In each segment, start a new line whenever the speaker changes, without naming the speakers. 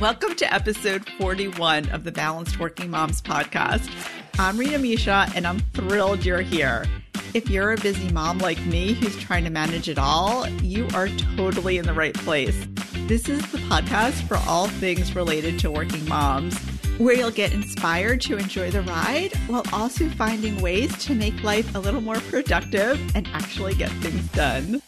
Welcome to episode 41 of the Balanced Working Moms podcast. I'm Rita Misha, and I'm thrilled you're here. If you're a busy mom like me who's trying to manage it all, you are totally in the right place. This is the podcast for all things related to working moms, where you'll get inspired to enjoy the ride while also finding ways to make life a little more productive and actually get things done.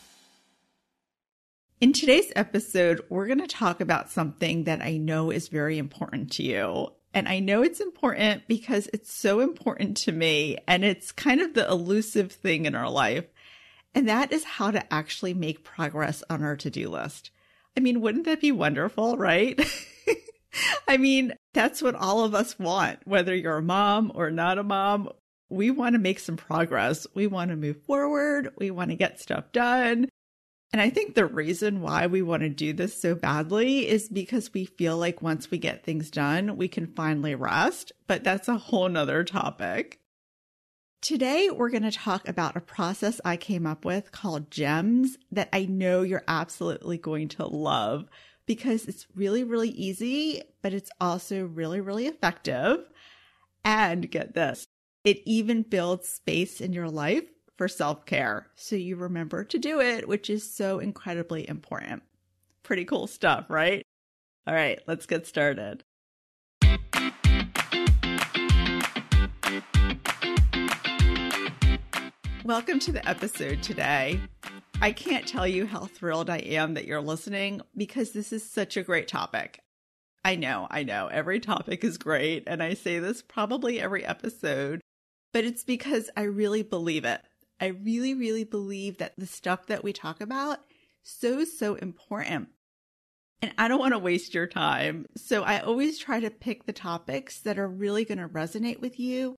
In today's episode, we're going to talk about something that I know is very important to you. And I know it's important because it's so important to me and it's kind of the elusive thing in our life. And that is how to actually make progress on our to do list. I mean, wouldn't that be wonderful, right? I mean, that's what all of us want, whether you're a mom or not a mom. We want to make some progress. We want to move forward. We want to get stuff done. And I think the reason why we want to do this so badly is because we feel like once we get things done, we can finally rest. But that's a whole nother topic. Today, we're going to talk about a process I came up with called GEMS that I know you're absolutely going to love because it's really, really easy, but it's also really, really effective. And get this, it even builds space in your life for self care. So you remember to do it, which is so incredibly important. Pretty cool stuff, right? All right, let's get started. Welcome to the episode today. I can't tell you how thrilled I am that you're listening because this is such a great topic. I know, I know, every topic is great, and I say this probably every episode, but it's because I really believe it. I really, really believe that the stuff that we talk about so, so important. And I don't want to waste your time. So I always try to pick the topics that are really going to resonate with you,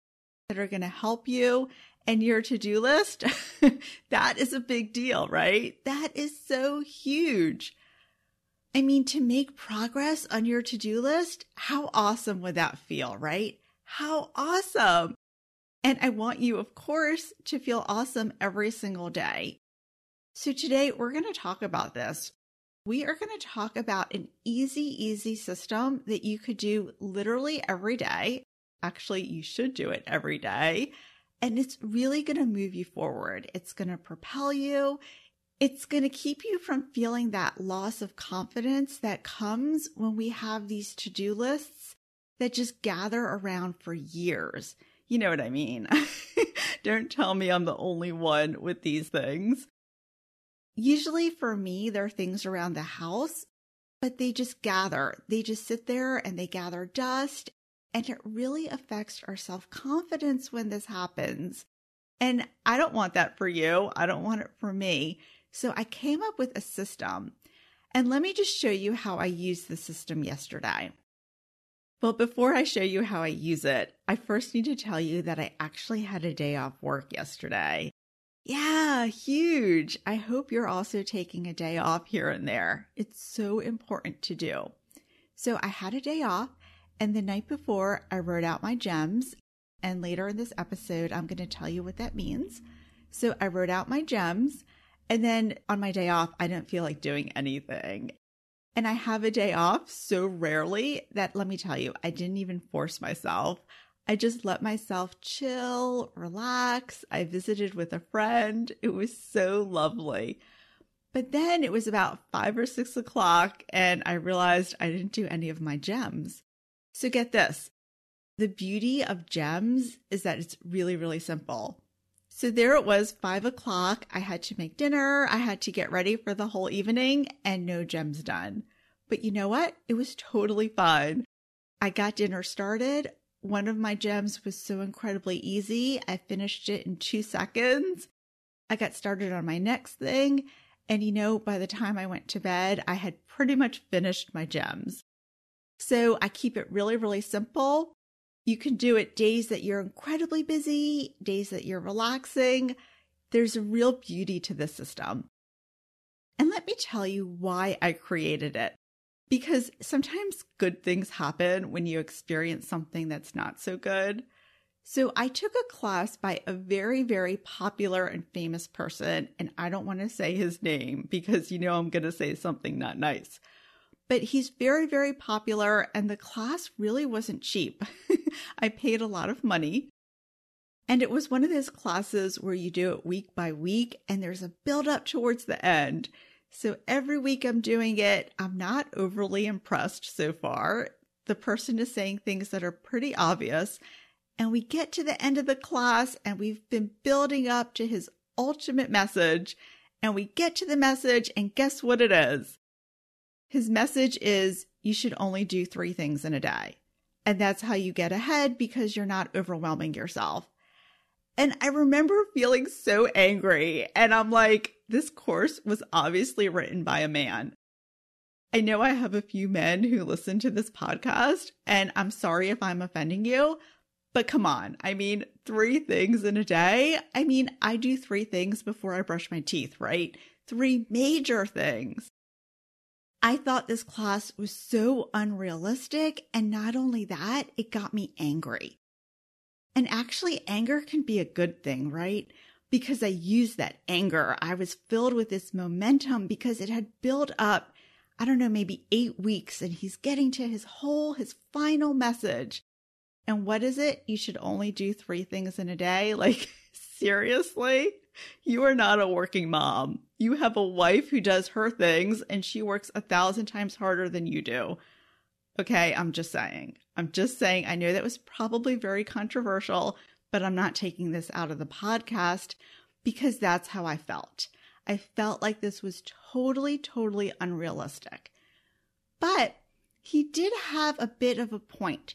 that are going to help you. And your to do list, that is a big deal, right? That is so huge. I mean, to make progress on your to do list, how awesome would that feel, right? How awesome. And I want you, of course, to feel awesome every single day. So today we're going to talk about this. We are going to talk about an easy, easy system that you could do literally every day. Actually, you should do it every day. And it's really going to move you forward. It's going to propel you. It's going to keep you from feeling that loss of confidence that comes when we have these to do lists that just gather around for years. You know what I mean. Don't tell me I'm the only one with these things. Usually for me, there are things around the house, but they just gather. They just sit there and they gather dust. And it really affects our self confidence when this happens. And I don't want that for you. I don't want it for me. So I came up with a system. And let me just show you how I used the system yesterday. Well, before I show you how I use it, I first need to tell you that I actually had a day off work yesterday. Yeah, huge. I hope you're also taking a day off here and there. It's so important to do. So I had a day off, and the night before, I wrote out my gems. And later in this episode, I'm going to tell you what that means. So I wrote out my gems. And then on my day off, I didn't feel like doing anything. And I have a day off so rarely that let me tell you, I didn't even force myself. I just let myself chill, relax. I visited with a friend. It was so lovely. But then it was about five or six o'clock, and I realized I didn't do any of my gems. So get this the beauty of gems is that it's really, really simple. So there it was, five o'clock. I had to make dinner. I had to get ready for the whole evening and no gems done. But you know what? It was totally fine. I got dinner started. One of my gems was so incredibly easy. I finished it in two seconds. I got started on my next thing. And you know, by the time I went to bed, I had pretty much finished my gems. So I keep it really, really simple. You can do it days that you're incredibly busy, days that you're relaxing. There's a real beauty to this system. And let me tell you why I created it. Because sometimes good things happen when you experience something that's not so good. So I took a class by a very, very popular and famous person, and I don't want to say his name because you know I'm going to say something not nice. But he's very, very popular, and the class really wasn't cheap. I paid a lot of money. And it was one of those classes where you do it week by week, and there's a build up towards the end. So every week I'm doing it. I'm not overly impressed so far. The person is saying things that are pretty obvious. And we get to the end of the class, and we've been building up to his ultimate message. And we get to the message, and guess what it is? His message is you should only do three things in a day. And that's how you get ahead because you're not overwhelming yourself. And I remember feeling so angry. And I'm like, this course was obviously written by a man. I know I have a few men who listen to this podcast, and I'm sorry if I'm offending you, but come on. I mean, three things in a day. I mean, I do three things before I brush my teeth, right? Three major things. I thought this class was so unrealistic. And not only that, it got me angry. And actually, anger can be a good thing, right? Because I used that anger. I was filled with this momentum because it had built up, I don't know, maybe eight weeks. And he's getting to his whole, his final message. And what is it? You should only do three things in a day. Like, seriously? You are not a working mom. You have a wife who does her things and she works a thousand times harder than you do. Okay, I'm just saying. I'm just saying. I know that was probably very controversial, but I'm not taking this out of the podcast because that's how I felt. I felt like this was totally, totally unrealistic. But he did have a bit of a point.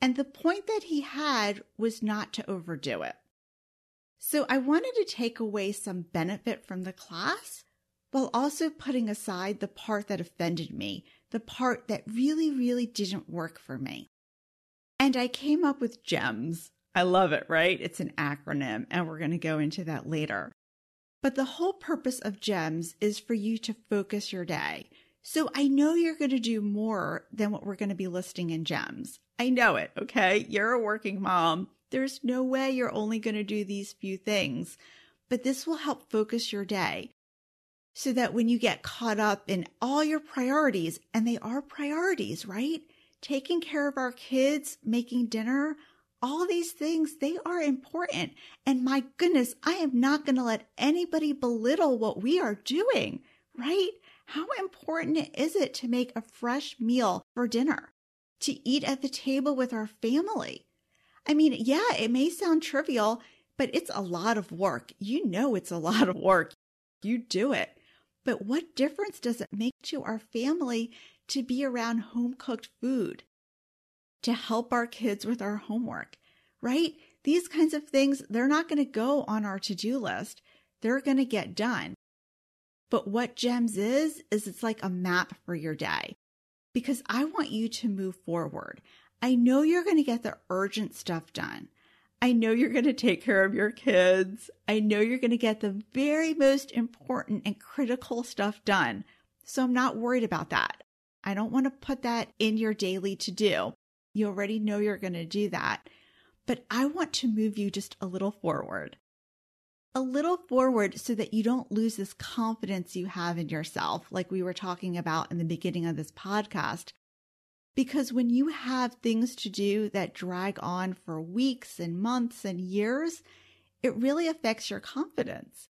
And the point that he had was not to overdo it. So I wanted to take away some benefit from the class while also putting aside the part that offended me, the part that really, really didn't work for me. And I came up with GEMS. I love it, right? It's an acronym, and we're going to go into that later. But the whole purpose of GEMS is for you to focus your day. So I know you're going to do more than what we're going to be listing in GEMS. I know it, okay? You're a working mom. There's no way you're only going to do these few things, but this will help focus your day so that when you get caught up in all your priorities, and they are priorities, right? Taking care of our kids, making dinner, all these things, they are important. And my goodness, I am not going to let anybody belittle what we are doing, right? How important is it to make a fresh meal for dinner, to eat at the table with our family? I mean, yeah, it may sound trivial, but it's a lot of work. You know, it's a lot of work. You do it. But what difference does it make to our family to be around home cooked food, to help our kids with our homework, right? These kinds of things, they're not going to go on our to do list. They're going to get done. But what GEMS is, is it's like a map for your day because I want you to move forward. I know you're going to get the urgent stuff done. I know you're going to take care of your kids. I know you're going to get the very most important and critical stuff done. So I'm not worried about that. I don't want to put that in your daily to do. You already know you're going to do that. But I want to move you just a little forward. A little forward so that you don't lose this confidence you have in yourself, like we were talking about in the beginning of this podcast. Because when you have things to do that drag on for weeks and months and years, it really affects your confidence.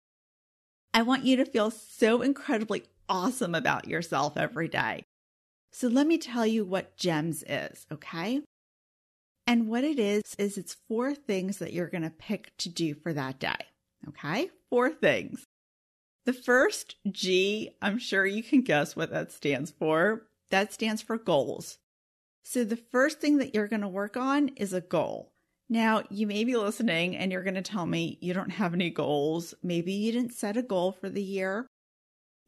I want you to feel so incredibly awesome about yourself every day. So let me tell you what GEMS is, okay? And what it is, is it's four things that you're going to pick to do for that day, okay? Four things. The first G, I'm sure you can guess what that stands for. That stands for goals. So the first thing that you're going to work on is a goal. Now, you may be listening and you're going to tell me you don't have any goals. Maybe you didn't set a goal for the year.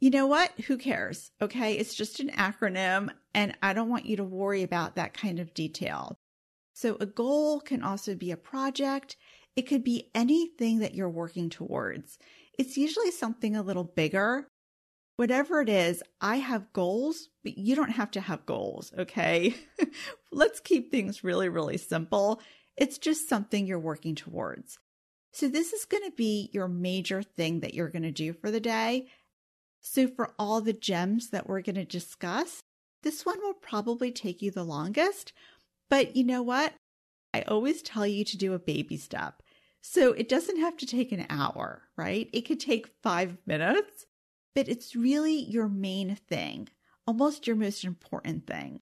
You know what? Who cares? Okay. It's just an acronym and I don't want you to worry about that kind of detail. So a goal can also be a project. It could be anything that you're working towards. It's usually something a little bigger whatever it is, I have goals, but you don't have to have goals, okay? Let's keep things really, really simple. It's just something you're working towards. So, this is going to be your major thing that you're going to do for the day. So, for all the gems that we're going to discuss, This one will probably take you the longest, but you know what? I always tell you to do a baby step. So it doesn't have to take an hour, right? It could take five minutes, but it's really your main thing, almost your most important thing.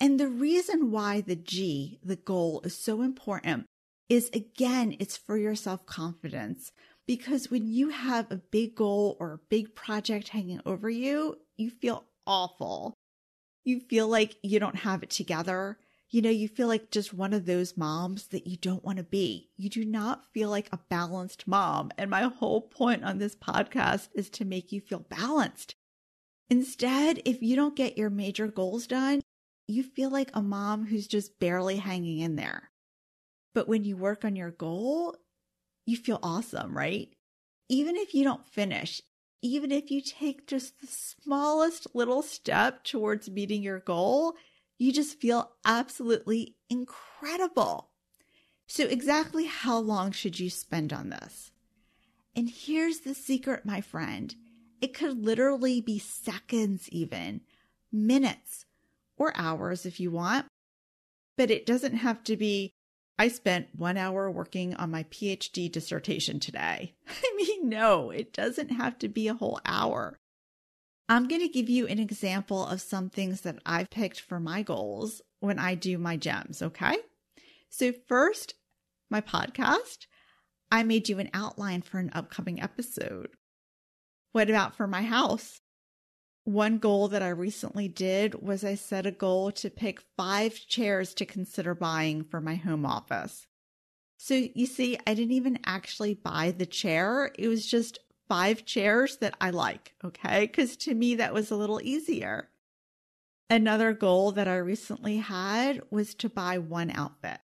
And the reason why the G, the goal, is so important is again, it's for your self confidence. Because when you have a big goal or a big project hanging over you, you feel awful. You feel like you don't have it together. You know, you feel like just one of those moms that you don't want to be. You do not feel like a balanced mom. And my whole point on this podcast is to make you feel balanced. Instead, if you don't get your major goals done, you feel like a mom who's just barely hanging in there. But when you work on your goal, you feel awesome, right? Even if you don't finish, even if you take just the smallest little step towards meeting your goal, you just feel absolutely incredible. So, exactly how long should you spend on this? And here's the secret, my friend it could literally be seconds, even minutes or hours if you want, but it doesn't have to be. I spent one hour working on my PhD dissertation today. I mean, no, it doesn't have to be a whole hour. I'm going to give you an example of some things that I've picked for my goals when I do my gems, okay? So, first, my podcast. I made you an outline for an upcoming episode. What about for my house? One goal that I recently did was I set a goal to pick five chairs to consider buying for my home office. So you see, I didn't even actually buy the chair. It was just five chairs that I like. Okay. Cause to me, that was a little easier. Another goal that I recently had was to buy one outfit.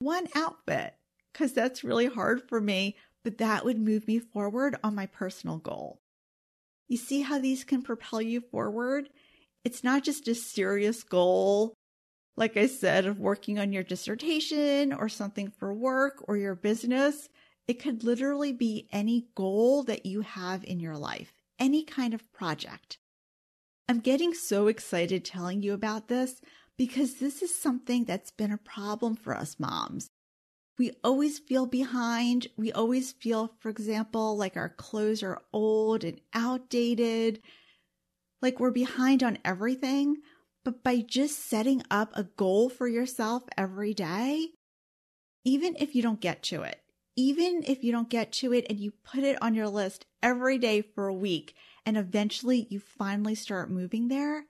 One outfit. Cause that's really hard for me, but that would move me forward on my personal goal. You see how these can propel you forward? It's not just a serious goal, like I said, of working on your dissertation or something for work or your business. It could literally be any goal that you have in your life, any kind of project. I'm getting so excited telling you about this because this is something that's been a problem for us moms. We always feel behind. We always feel, for example, like our clothes are old and outdated, like we're behind on everything. But by just setting up a goal for yourself every day, even if you don't get to it, even if you don't get to it and you put it on your list every day for a week and eventually you finally start moving there,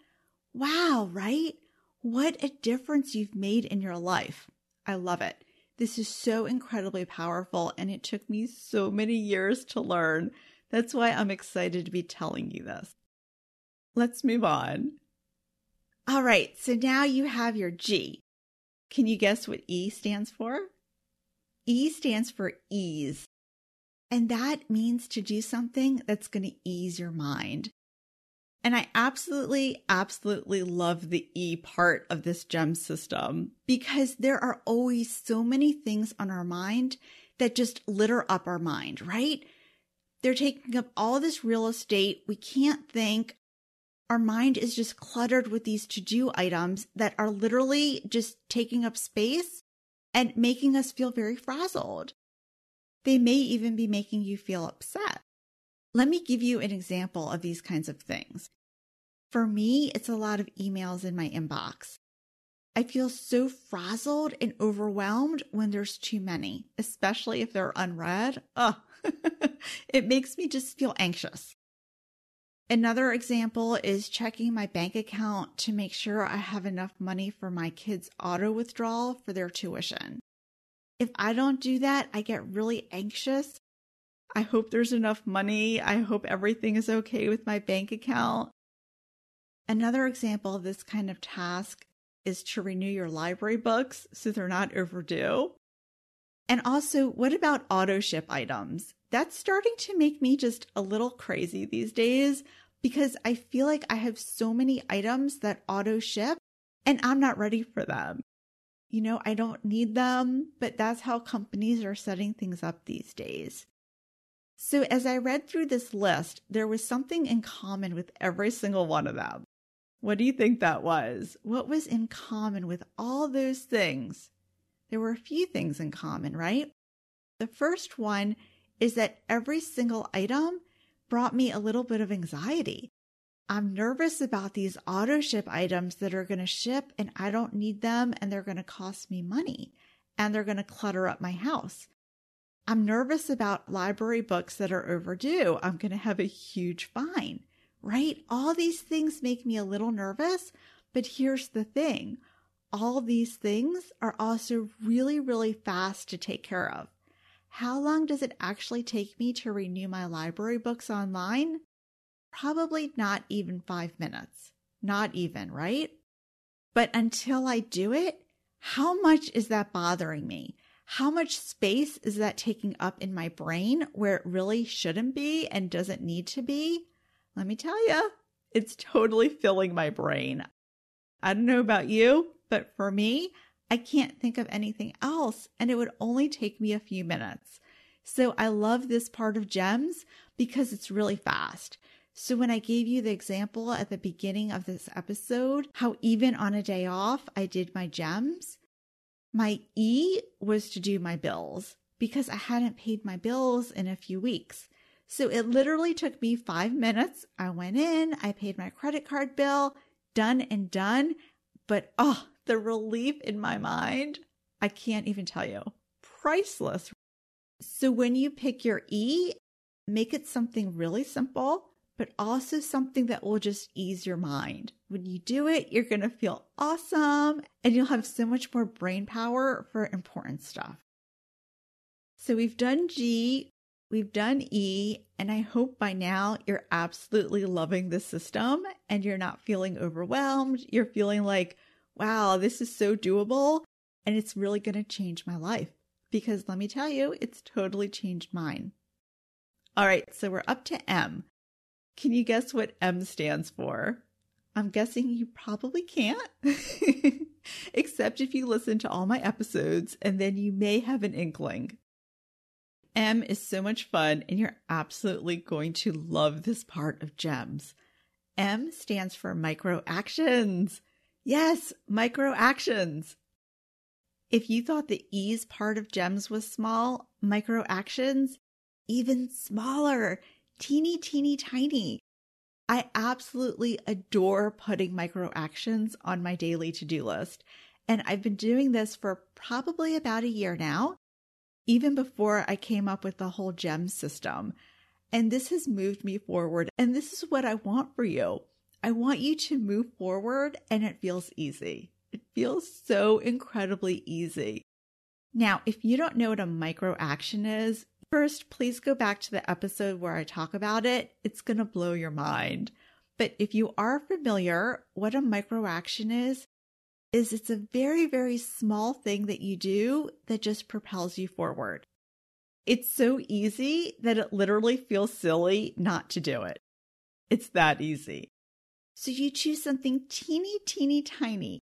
wow, right? What a difference you've made in your life. I love it. This is so incredibly powerful and it took me so many years to learn. That's why I'm excited to be telling you this. Let's move on. All right, so now you have your G. Can you guess what E stands for? E stands for ease. And that means to do something that's going to ease your mind. And I absolutely, absolutely love the E part of this gem system because there are always so many things on our mind that just litter up our mind, right? They're taking up all this real estate. We can't think. Our mind is just cluttered with these to do items that are literally just taking up space and making us feel very frazzled. They may even be making you feel upset. Let me give you an example of these kinds of things. For me, it's a lot of emails in my inbox. I feel so frazzled and overwhelmed when there's too many, especially if they're unread. Ugh, it makes me just feel anxious. Another example is checking my bank account to make sure I have enough money for my kids' auto withdrawal for their tuition. If I don't do that, I get really anxious. I hope there's enough money. I hope everything is okay with my bank account. Another example of this kind of task is to renew your library books so they're not overdue. And also, what about auto ship items? That's starting to make me just a little crazy these days because I feel like I have so many items that auto ship and I'm not ready for them. You know, I don't need them, but that's how companies are setting things up these days. So, as I read through this list, there was something in common with every single one of them. What do you think that was? What was in common with all those things? There were a few things in common, right? The first one is that every single item brought me a little bit of anxiety. I'm nervous about these auto ship items that are going to ship and I don't need them and they're going to cost me money and they're going to clutter up my house. I'm nervous about library books that are overdue. I'm going to have a huge fine, right? All these things make me a little nervous, but here's the thing. All these things are also really, really fast to take care of. How long does it actually take me to renew my library books online? Probably not even five minutes. Not even, right? But until I do it, how much is that bothering me? How much space is that taking up in my brain where it really shouldn't be and doesn't need to be? Let me tell you, it's totally filling my brain. I don't know about you, but for me, I can't think of anything else, and it would only take me a few minutes. So I love this part of GEMS because it's really fast. So when I gave you the example at the beginning of this episode, how even on a day off, I did my GEMS, my E was to do my bills because I hadn't paid my bills in a few weeks. So it literally took me five minutes. I went in, I paid my credit card bill, done and done. But oh, the relief in my mind, I can't even tell you. Priceless. So when you pick your E, make it something really simple, but also something that will just ease your mind. When you do it, you're going to feel awesome and you'll have so much more brain power for important stuff. So we've done G, we've done E, and I hope by now you're absolutely loving the system and you're not feeling overwhelmed. You're feeling like, wow, this is so doable and it's really going to change my life. Because let me tell you, it's totally changed mine. All right, so we're up to M. Can you guess what M stands for? I'm guessing you probably can't, except if you listen to all my episodes, and then you may have an inkling. M is so much fun, and you're absolutely going to love this part of GEMS. M stands for micro actions. Yes, micro actions. If you thought the ease part of gems was small, micro actions, even smaller, teeny, teeny, tiny. I absolutely adore putting micro actions on my daily to do list. And I've been doing this for probably about a year now, even before I came up with the whole gem system. And this has moved me forward. And this is what I want for you. I want you to move forward and it feels easy. It feels so incredibly easy. Now, if you don't know what a micro action is, first, please go back to the episode where I talk about it. It's going to blow your mind. But if you are familiar, what a micro action is, is it's a very, very small thing that you do that just propels you forward. It's so easy that it literally feels silly not to do it. It's that easy. So you choose something teeny, teeny, tiny,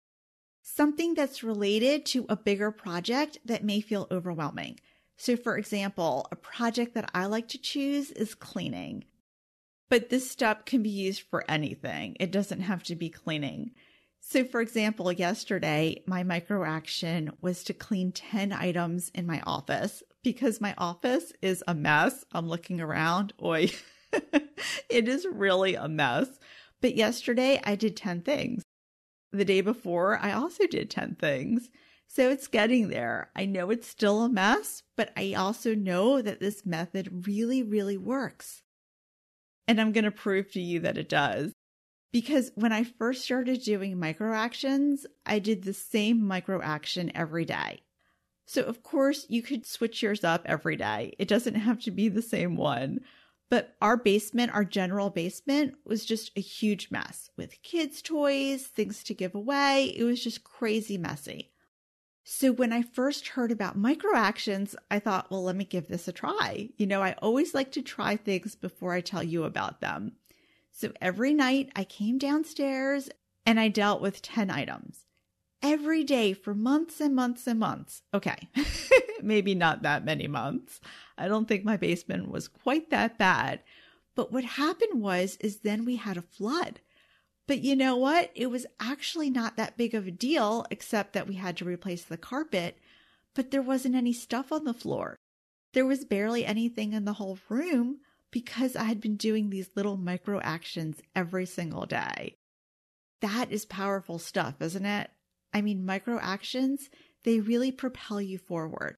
something that's related to a bigger project that may feel overwhelming. So, for example, a project that I like to choose is cleaning. But this step can be used for anything, it doesn't have to be cleaning. So, for example, yesterday, my micro action was to clean 10 items in my office because my office is a mess. I'm looking around. Oi, it is really a mess. But yesterday I did 10 things. The day before I also did 10 things. So it's getting there. I know it's still a mess, but I also know that this method really, really works. And I'm going to prove to you that it does. Because when I first started doing micro actions, I did the same micro action every day. So, of course, you could switch yours up every day. It doesn't have to be the same one. But our basement, our general basement, was just a huge mess with kids' toys, things to give away. It was just crazy messy. So when I first heard about micro actions, I thought, well, let me give this a try. You know, I always like to try things before I tell you about them. So every night I came downstairs and I dealt with 10 items every day for months and months and months. Okay, maybe not that many months. I don't think my basement was quite that bad. But what happened was, is then we had a flood. But you know what? It was actually not that big of a deal, except that we had to replace the carpet, but there wasn't any stuff on the floor. There was barely anything in the whole room because I had been doing these little micro actions every single day. That is powerful stuff, isn't it? I mean, micro actions, they really propel you forward.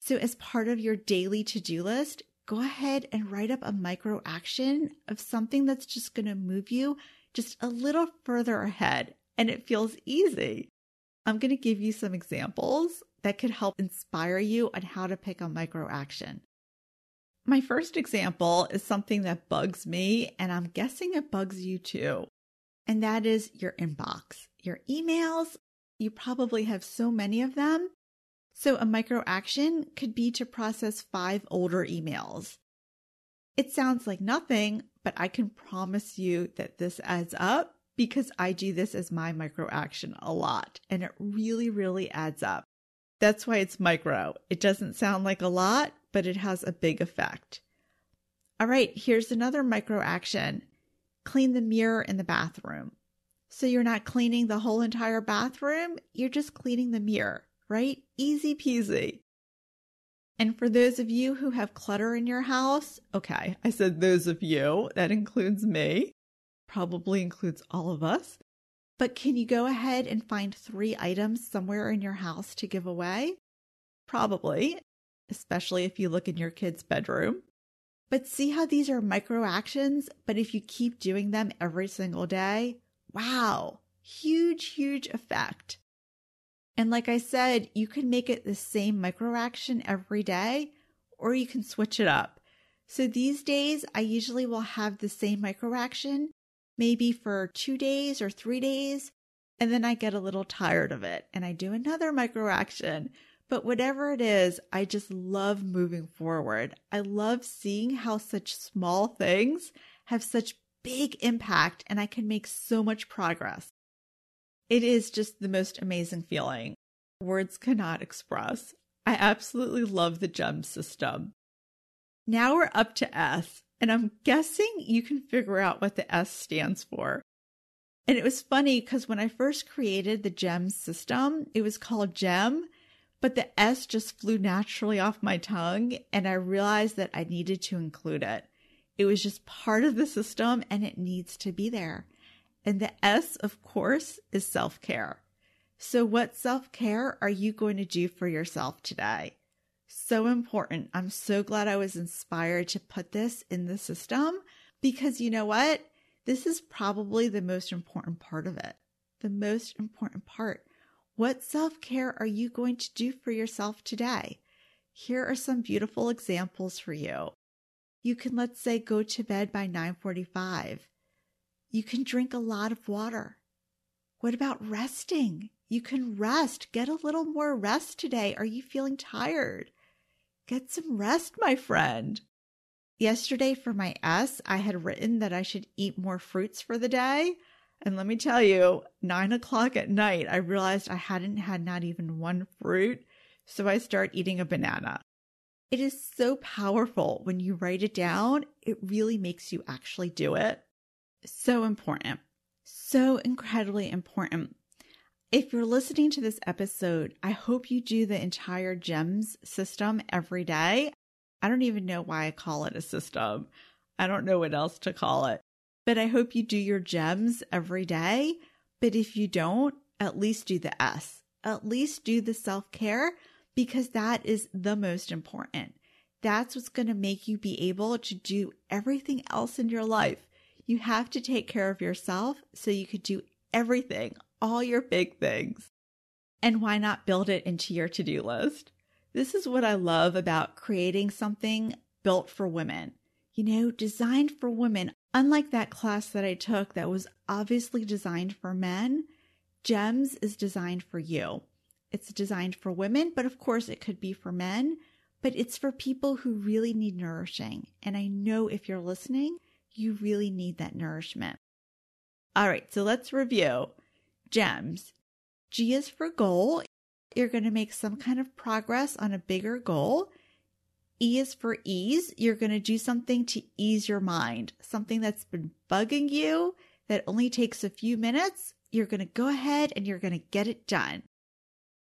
So, as part of your daily to do list, go ahead and write up a micro action of something that's just going to move you just a little further ahead. And it feels easy. I'm going to give you some examples that could help inspire you on how to pick a micro action. My first example is something that bugs me, and I'm guessing it bugs you too. And that is your inbox, your emails. You probably have so many of them so a micro action could be to process five older emails. It sounds like nothing, but I can promise you that this adds up because I do this as my micro action a lot and it really, really adds up. That's why it's micro. It doesn't sound like a lot, but it has a big effect. All right, here's another micro action clean the mirror in the bathroom. So you're not cleaning the whole entire bathroom, you're just cleaning the mirror right? Easy peasy. And for those of you who have clutter in your house, okay, I said those of you, that includes me, probably includes all of us. But can you go ahead and find three items somewhere in your house to give away? Probably, especially if you look in your kid's bedroom. But see how these are micro actions, but if you keep doing them every single day, wow, huge, huge effect. And like I said, you can make it the same micro action every day, or you can switch it up. So these days, I usually will have the same micro action, maybe for two days or three days, and then I get a little tired of it and I do another micro action. But whatever it is, I just love moving forward. I love seeing how such small things have such big impact and I can make so much progress. It is just the most amazing feeling. Words cannot express. I absolutely love the gem system. Now we're up to S, and I'm guessing you can figure out what the S stands for. And it was funny because when I first created the GEM system, it was called GEM, but the S just flew naturally off my tongue, and I realized that I needed to include it. It was just part of the system and it needs to be there. And the S, of course, is self care. So, what self care are you going to do for yourself today? So important. I'm so glad I was inspired to put this in the system because you know what? This is probably the most important part of it. The most important part. What self care are you going to do for yourself today? Here are some beautiful examples for you. You can, let's say, go to bed by 945. You can drink a lot of water. What about resting? You can rest. Get a little more rest today. Are you feeling tired? Get some rest, my friend. Yesterday for my S, I had written that I should eat more fruits for the day. And let me tell you, nine o'clock at night, I realized I hadn't had not even one fruit. So I start eating a banana. It is so powerful when you write it down. It really makes you actually do it. So important. So incredibly important. If you're listening to this episode, I hope you do the entire GEMS system every day. I don't even know why I call it a system. I don't know what else to call it. But I hope you do your GEMS every day. But if you don't, at least do the S. At least do the self care because that is the most important. That's what's going to make you be able to do everything else in your life. You have to take care of yourself so you could do everything, all your big things. And why not build it into your to do list? This is what I love about creating something built for women. You know, designed for women, unlike that class that I took that was obviously designed for men, GEMS is designed for you. It's designed for women, but of course it could be for men, but it's for people who really need nourishing. And I know if you're listening, you really need that nourishment. All right, so let's review gems. G is for goal. You're going to make some kind of progress on a bigger goal. E is for ease. You're going to do something to ease your mind, something that's been bugging you that only takes a few minutes, you're going to go ahead and you're going to get it done.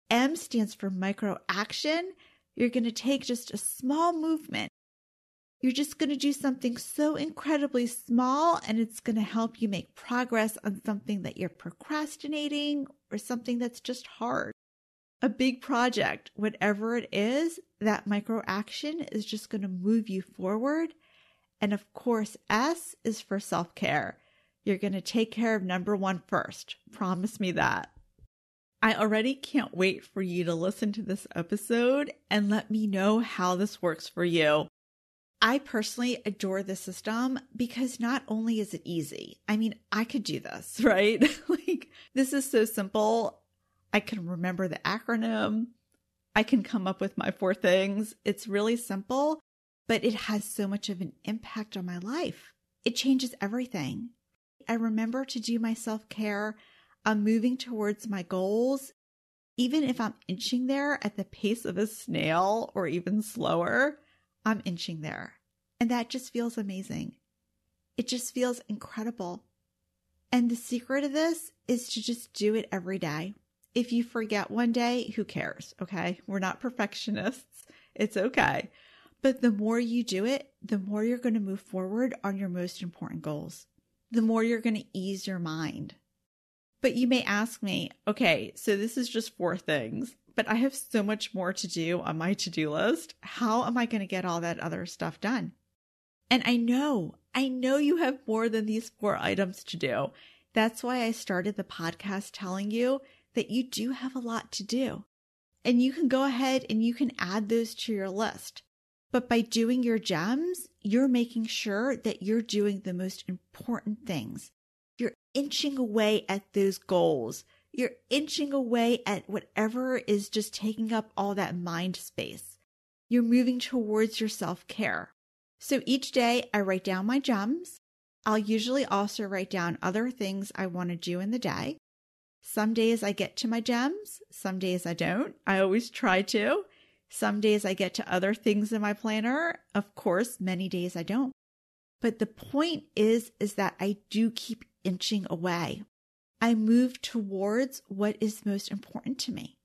M stands for micro action. You're going to take just a small movement. You're just going to do something so incredibly small and it's going to help you make progress on something that you're procrastinating or something that's just hard. A big project, whatever it is, that micro action is just going to move you forward. And of course, S is for self care. You're going to take care of number one first. Promise me that. I already can't wait for you to listen to this episode and let me know how this works for you. I personally adore the system because not only is it easy, I mean, I could do this, right? like, this is so simple. I can remember the acronym. I can come up with my four things. It's really simple, but it has so much of an impact on my life. It changes everything. I remember to do my self care. I'm moving towards my goals. Even if I'm inching there at the pace of a snail or even slower, I'm inching there. And that just feels amazing. It just feels incredible. And the secret of this is to just do it every day. If you forget one day, who cares? Okay. We're not perfectionists. It's okay. But the more you do it, the more you're going to move forward on your most important goals, the more you're going to ease your mind. But you may ask me, okay, so this is just four things but I have so much more to do on my to do list. How am I going to get all that other stuff done? And I know, I know you have more than these four items to do. That's why I started the podcast telling you that you do have a lot to do. And you can go ahead and you can add those to your list. But by doing your gems, you're making sure that you're doing the most important things. You're inching away at those goals you're inching away at whatever is just taking up all that mind space. You're moving towards your self care. So each day I write down my gems. I'll usually also write down other things I want to do in the day. Some days I get to my gems, some days I don't. I always try to. Some days I get to other things in my planner. Of course, many days I don't. But the point is is that I do keep inching away. I move towards what is most important to me.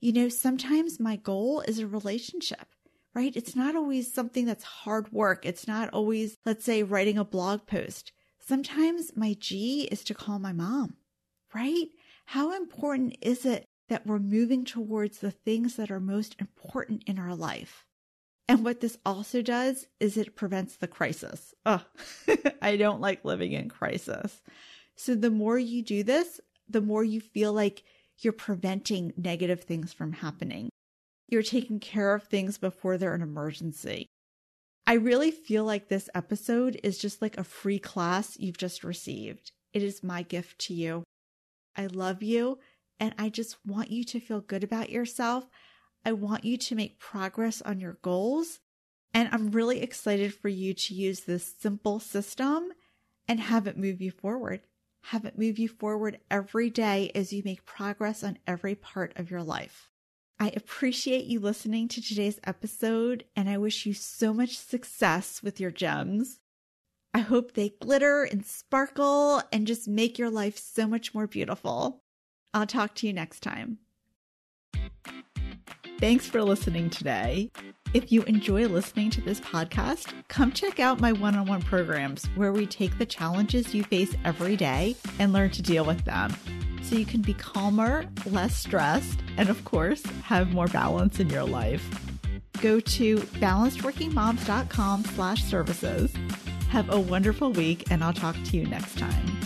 You know, sometimes my goal is a relationship, right? It's not always something that's hard work. It's not always, let's say, writing a blog post. Sometimes my G is to call my mom, right? How important is it that we're moving towards the things that are most important in our life? And what this also does is it prevents the crisis. Oh, I don't like living in crisis. So the more you do this, the more you feel like you're preventing negative things from happening. You're taking care of things before they're an emergency. I really feel like this episode is just like a free class you've just received. It is my gift to you. I love you and I just want you to feel good about yourself. I want you to make progress on your goals. And I'm really excited for you to use this simple system and have it move you forward. Have it move you forward every day as you make progress on every part of your life. I appreciate you listening to today's episode and I wish you so much success with your gems. I hope they glitter and sparkle and just make your life so much more beautiful. I'll talk to you next time. Thanks for listening today. If you enjoy listening to this podcast, come check out my one on one programs where we take the challenges you face every day and learn to deal with them so you can be calmer, less stressed, and of course, have more balance in your life. Go to balancedworkingmoms.com slash services. Have a wonderful week, and I'll talk to you next time.